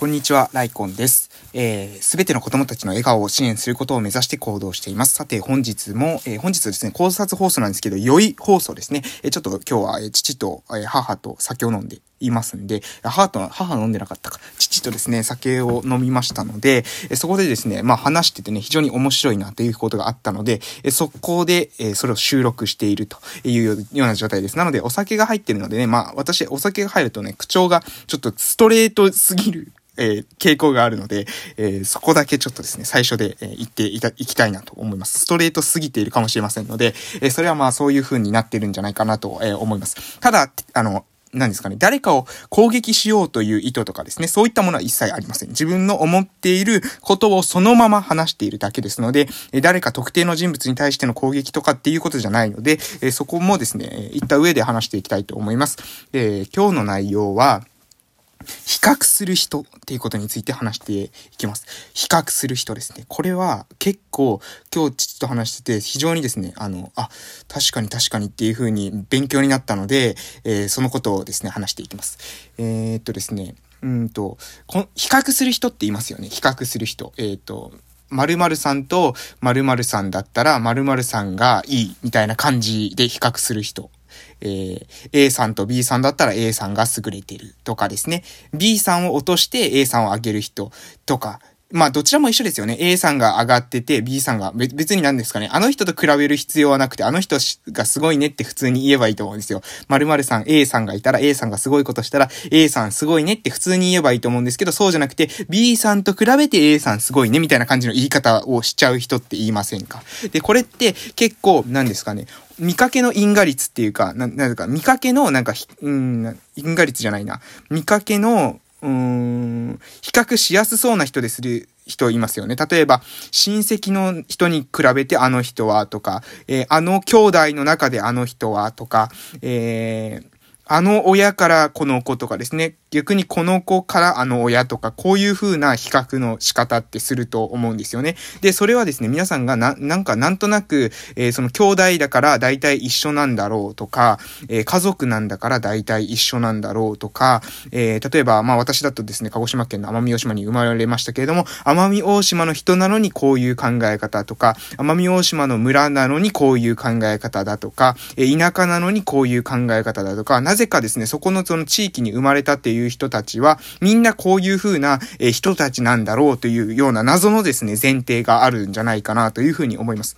こんにちは、ライコンです。えす、べての子供たちの笑顔を支援することを目指して行動しています。さて、本日も、えー、本日ですね、考察放送なんですけど、良い放送ですね。えー、ちょっと今日は、えー、父と、えー母と酒を飲んでいますんで、母と、母飲んでなかったか、父とですね、酒を飲みましたので、えそこでですね、まあ話しててね、非常に面白いなということがあったので、えーそこで、えーそれを収録しているというような状態です。なので、お酒が入ってるのでね、まあ私、お酒が入るとね、口調がちょっとストレートすぎるえー、傾向があるので、えー、そこだけちょっとですね、最初で、えー、言っていた、いきたいなと思います。ストレートすぎているかもしれませんので、え、それはまあそういう風になってるんじゃないかなと、え、思います。ただ、あの、何ですかね、誰かを攻撃しようという意図とかですね、そういったものは一切ありません。自分の思っていることをそのまま話しているだけですので、誰か特定の人物に対しての攻撃とかっていうことじゃないので、そこもですね、言った上で話していきたいと思います。え今日の内容は、比較する人っていうことについて話していきます。比較する人ですね。これは結構今日父と話してて非常にですね、あの、あ、確かに確かにっていう風に勉強になったので、えー、そのことをですね、話していきます。えー、っとですね、うんと、こ比較する人って言いますよね。比較する人。えー、っと、〇〇さんと〇〇さんだったら〇〇さんがいいみたいな感じで比較する人えー、A さんと B さんだったら A さんが優れてるとかですね。B さんを落として A さんを上げる人とか、まあ、どちらも一緒ですよね。A さんが上がってて、B さんが、別に何ですかね。あの人と比べる必要はなくて、あの人がすごいねって普通に言えばいいと思うんですよ。〇〇さん、A さんがいたら、A さんがすごいことしたら、A さんすごいねって普通に言えばいいと思うんですけど、そうじゃなくて、B さんと比べて A さんすごいねみたいな感じの言い方をしちゃう人って言いませんか。で、これって結構、何ですかね。見かけの因果率っていうか、な、なんか、見かけの、なんか、うん、因果率じゃないな。見かけの、うん、比較しやすそうな人でする人いますよね。例えば、親戚の人に比べてあの人はとか、えー、あの兄弟の中であの人はとか、えー、あの親からこの子とかですね。逆にこの子からあの親とか、こういう風な比較の仕方ってすると思うんですよね。で、それはですね、皆さんがな、なんかなんとなく、えー、その兄弟だから大体一緒なんだろうとか、えー、家族なんだから大体一緒なんだろうとか、えー、例えば、まあ私だとですね、鹿児島県の奄美大島に生まれましたけれども、奄美大島の人なのにこういう考え方とか、奄美大島の村なのにこういう考え方だとか、え田舎なのにこういう考え方だとか、なぜかですね、そこのその地域に生まれたっていう人たちは、みんなこういう風な、人たちなんだろうというような謎のですね、前提があるんじゃないかなというふうに思います。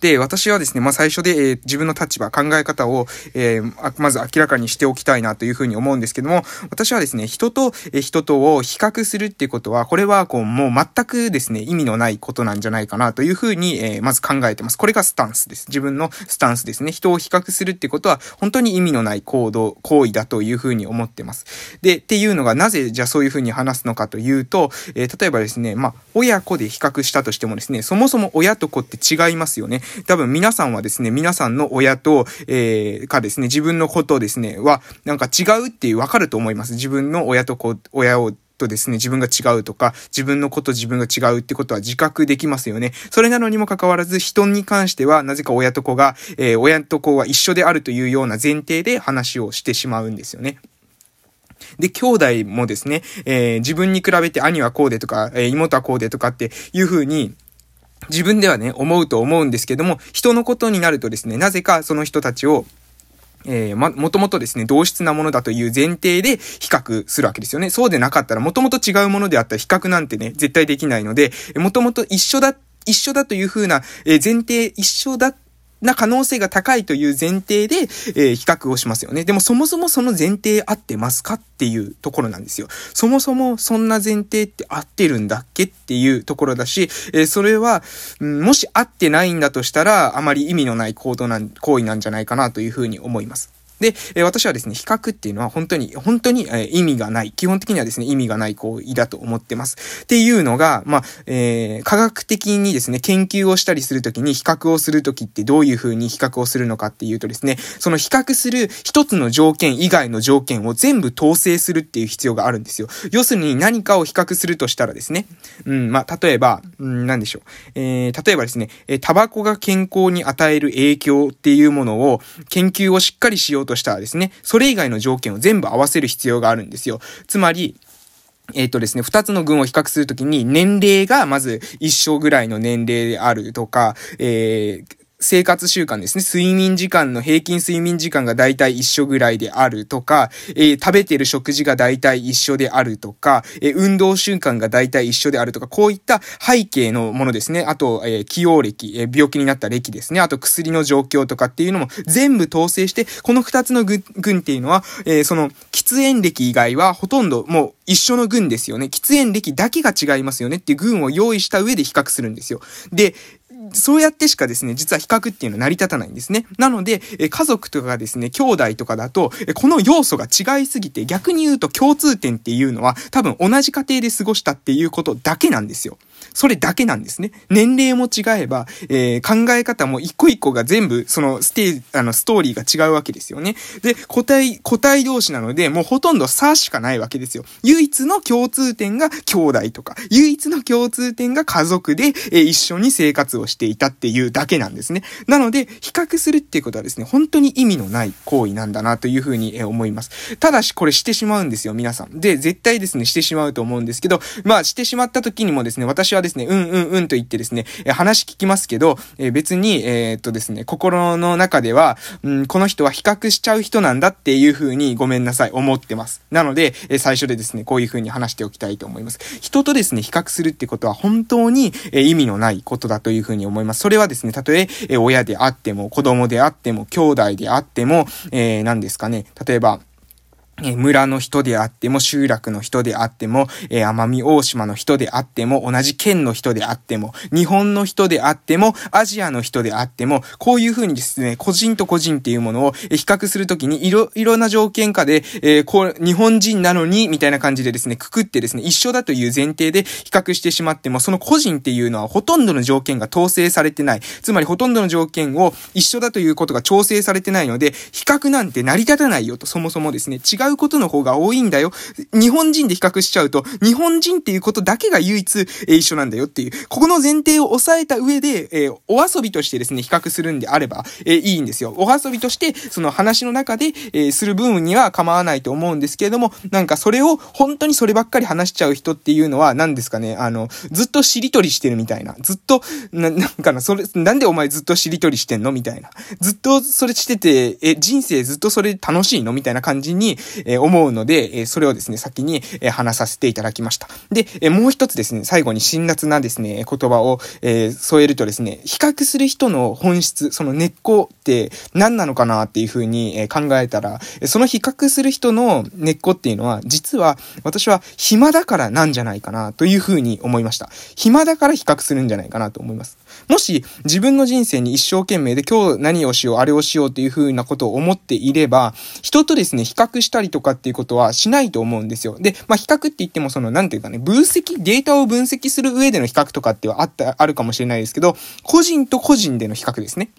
で、私はですね、まあ、最初で、えー、自分の立場、考え方を、えー、まず明らかにしておきたいなというふうに思うんですけども、私はですね、人と、えー、人とを比較するっていうことは、これは、こう、もう全くですね、意味のないことなんじゃないかなというふうに、えー、まず考えてます。これがスタンスです。自分のスタンスですね。人を比較するってことは、本当に意味のない行動、行為だというふうに思ってます。で、っていうのが、なぜ、じゃあそういうふうに話すのかというと、えー、例えばですね、まあ、親子で比較したとしてもですね、そもそも親と子って違いますよね。多分皆さんはですね、皆さんの親と、えー、かですね、自分のことですね、は、なんか違うっていうわかると思います。自分の親と子、親を、とですね、自分が違うとか、自分のこと自分が違うってことは自覚できますよね。それなのにもかかわらず、人に関しては、なぜか親と子が、えー、親と子は一緒であるというような前提で話をしてしまうんですよね。で、兄弟もですね、えー、自分に比べて兄はこうでとか、えー、妹はこうでとかっていう風に、自分ではね、思うと思うんですけども、人のことになるとですね、なぜかその人たちを、えー、ま、もともとですね、同質なものだという前提で比較するわけですよね。そうでなかったら、もともと違うものであったら比較なんてね、絶対できないので、もともと一緒だ、一緒だというふうな、えー、前提、一緒だな可能性が高いという前提で、えー、比較をしますよね。でもそもそもその前提合ってますかっていうところなんですよ。そもそもそんな前提って合ってるんだっけっていうところだし、えー、それは、うん、もし合ってないんだとしたら、あまり意味のない行動なん、行為なんじゃないかなというふうに思います。で、え私はですね、比較っていうのは本当に、本当に、え意味がない。基本的にはですね、意味がない行為だと思ってます。っていうのが、まあ、えー、科学的にですね、研究をしたりするときに、比較をするときってどういう風に比較をするのかっていうとですね、その比較する一つの条件以外の条件を全部統制するっていう必要があるんですよ。要するに何かを比較するとしたらですね、うん、まあ、例えば、うん、何でしょう。えー、例えばですね、えタバコが健康に与える影響っていうものを研究をしっかりしようとしたらですね、それ以外の条件を全部合わせる必要があるんですよ。つまり、えっ、とですね、二つの群を比較するときに、年齢がまず一生ぐらいの年齢であるとか、えー、生活習慣ですね。睡眠時間の平均睡眠時間がだいたい一緒ぐらいであるとか、えー、食べてる食事がだいたい一緒であるとか、えー、運動習慣がだいたい一緒であるとか、こういった背景のものですね。あと、えー、起用歴、え病気になった歴ですね。あと薬の状況とかっていうのも全部統制して、この二つの群っていうのは、えその喫煙歴以外はほとんどもう一緒の群ですよね。喫煙歴だけが違いますよねっていう群を用意した上で比較するんですよ。で、そうやってしかですね、実は比較っていうのは成り立たないんですね。なので、え家族とかですね、兄弟とかだと、えこの要素が違いすぎて、逆に言うと共通点っていうのは、多分同じ家庭で過ごしたっていうことだけなんですよ。それだけなんですね。年齢も違えば、えー、考え方も一個一個が全部、そのステージ、あの、ストーリーが違うわけですよね。で、個体、個体同士なので、もうほとんど差しかないわけですよ。唯一の共通点が兄弟とか、唯一の共通点が家族で、えー、一緒に生活をしていたっていうだけなんですね。なので、比較するっていうことはですね、本当に意味のない行為なんだなというふうに思います。ただし、これしてしまうんですよ、皆さん。で、絶対ですね、してしまうと思うんですけど、まあ、してしまった時にもですね、私私はですね、うんうんうんと言ってですね、え話聞きますけど、え別に、えー、っとですね、心の中では、うん、この人は比較しちゃう人なんだっていう風にごめんなさい、思ってます。なので、え最初でですね、こういう風に話しておきたいと思います。人とですね、比較するってことは本当に、え意味のないことだという風に思います。それはですね、たとえ、え親であっても、子供であっても、兄弟であっても、えー、何ですかね、例えば、え村の人であっても、集落の人であっても、え奄美大島の人であっても、同じ県の人であっても、日本の人であっても、アジアの人であっても、こういうふうにですね、個人と個人っていうものを比較するときに、いろ、いろな条件下で、えー、こう、日本人なのに、みたいな感じでですね、くくってですね、一緒だという前提で比較してしまっても、その個人っていうのはほとんどの条件が統制されてない。つまりほとんどの条件を一緒だということが調整されてないので、比較なんて成り立たないよと、そもそもですね、違ううことの方が多いんだよ。日本人で比較しちゃうと、日本人っていうことだけが唯一、えー、一緒なんだよっていう、ここの前提を抑えた上で、えー、お遊びとしてですね、比較するんであれば、えー、いいんですよ。お遊びとして、その話の中で、えする分には構わないと思うんですけれども、なんかそれを、本当にそればっかり話しちゃう人っていうのは、何ですかね、あの、ずっとしりとりしてるみたいな。ずっと、な、なんかな、それ、なんでお前ずっとしりとりしてんの？みたいな。ずっとそれしてて、え、人生ずっとそれ楽しいの？みたいな感じに、え思うので、えそれをですね、先に、え話させていただきました。で、えもう一つですね、最後に辛辣なですね、言葉を、え添えるとですね、比較する人の本質、その根っこって何なのかなっていうふうに、え考えたら、その比較する人の根っこっていうのは、実は私は暇だからなんじゃないかなというふうに思いました。暇だから比較するんじゃないかなと思います。もし自分の人生に一生懸命で今日何をしよう、あれをしようっていうふうなことを思っていれば、人とですね、比較したりとかっていうことはしないと思うんですよ。で、まあ、比較って言ってもその、なんていうかね、分析、データを分析する上での比較とかってはあった、あるかもしれないですけど、個人と個人での比較ですね。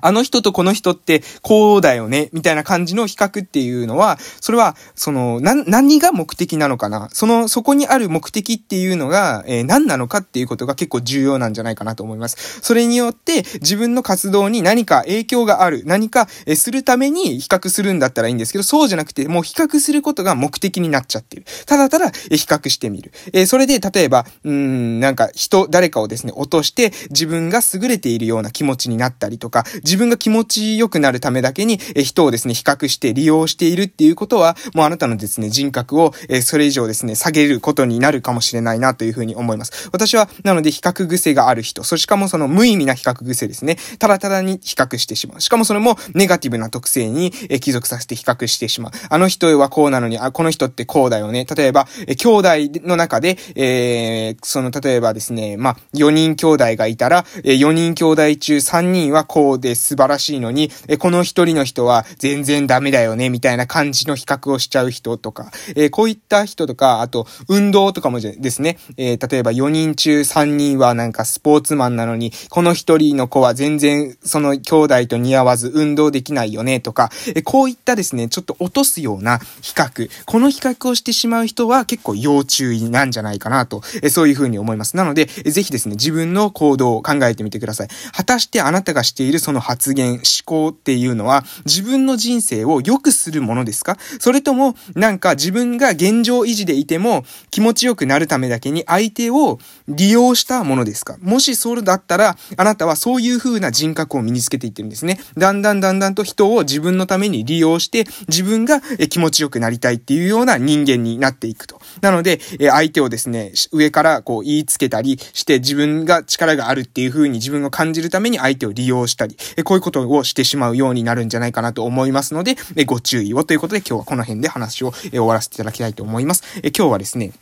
あの人とこの人ってこうだよね、みたいな感じの比較っていうのは、それは、その、な、何が目的なのかな？その、そこにある目的っていうのが、えー、何なのかっていうことが結構重要なんじゃないかなと思います。それによって、自分の活動に何か影響がある、何か、えー、するために比較するんだったらいいんですけど、そうじゃなくて、もう比較することが目的になっちゃってる。ただただ、えー、比較してみる。えー、それで、例えば、うん、なんか、人、誰かをですね、落として、自分が優れているような気持ちになったりとか、自分が気持ち良くなるためだけに、え人をですね、比較して利用しているっていうことは、もうあなたのですね、人格を、えそれ以上ですね、下げることになるかもしれないなというふうに思います。私は、なので比較癖がある人、そしかもその無意味な比較癖ですね、ただただに比較してしまう。しかもそれもネガティブな特性に、え帰属させて比較してしまう。あの人はこうなのに、あ、この人ってこうだよね。例えば、え兄弟の中で、えー、その、例えばですね、まあ、4人兄弟がいたら、え4人兄弟中3人はこうで素晴らしいのに、えこの一人の人は全然ダメだよね、みたいな感じの比較をしちゃう人とか、えこういった人とか、あと、運動とかもですね、え例えば4人中3人はなんかスポーツマンなのに、この一人の子は全然その兄弟と似合わず運動できないよね、とか、えこういったですね、ちょっと落とすような比較、この比較をしてしまう人は結構要注意なんじゃないかなと、えそういうふうに思います。なので、ぜひですね、自分の行動を考えてみてください。果たしてあなたがしているそその発言、思考っていうのは自分の人生を良くするものですか？それともなんか自分が現状維持でいても気持ちよくなるためだけに相手を利用したものですか？もしそうだったら、あなたはそういう風な人格を身につけていってるんですね。だんだんだんだんと人を自分のために利用して、自分が気持ちよくなりたいっていうような人間になっていくと。なので、え相手をですね、上からこう言いつけたりして自分が力があるっていう風に自分を感じるために相手を利用したり、えこういうことをしてしまうようになるんじゃないかなと思いますので、えご注意をということで今日はこの辺で話をえ終わらせていただきたいと思います。え今日はですね、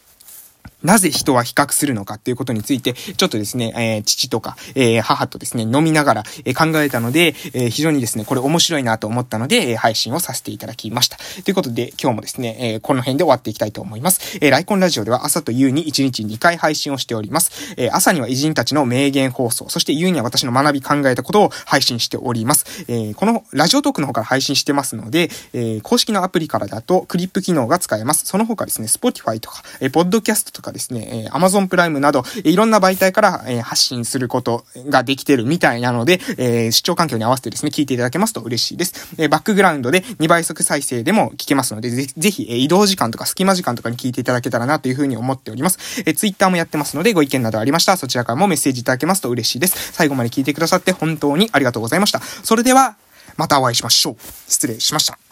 なぜ人は比較するのかっていうことについて、ちょっとですね、えー、父とか、えー、母とですね、飲みながら、えー、考えたので、え非常にですね、これ面白いなと思ったので、え配信をさせていただきました。ということで、今日もですね、えこの辺で終わっていきたいと思います。えー、ライコンラジオでは朝と夕に1日2回配信をしております。え朝には偉人たちの名言放送、そして夕には私の学び考えたことを配信しております。えこのラジオトークの方から配信してますので、え公式のアプリからだとクリップ機能が使えます。その他ですね、Spotify とか、えポッドキャストとかですね、え Amazon プライムなど、いろんな媒体から、え発信することができてるみたいなので、えー視聴環境に合わせてですね、聞いていただけますと嬉しいです。えバックグラウンドで2倍速再生でも聞けますので、ぜぜひ、え移動時間とか隙間時間とかに聞いていただけたらなというふうに思っております。え Twitter もやってますので、ご意見などありましたら、そちらからもメッセージいただけますと嬉しいです。最後まで聞いてくださって本当にありがとうございました。それでは、またお会いしましょう。失礼しました。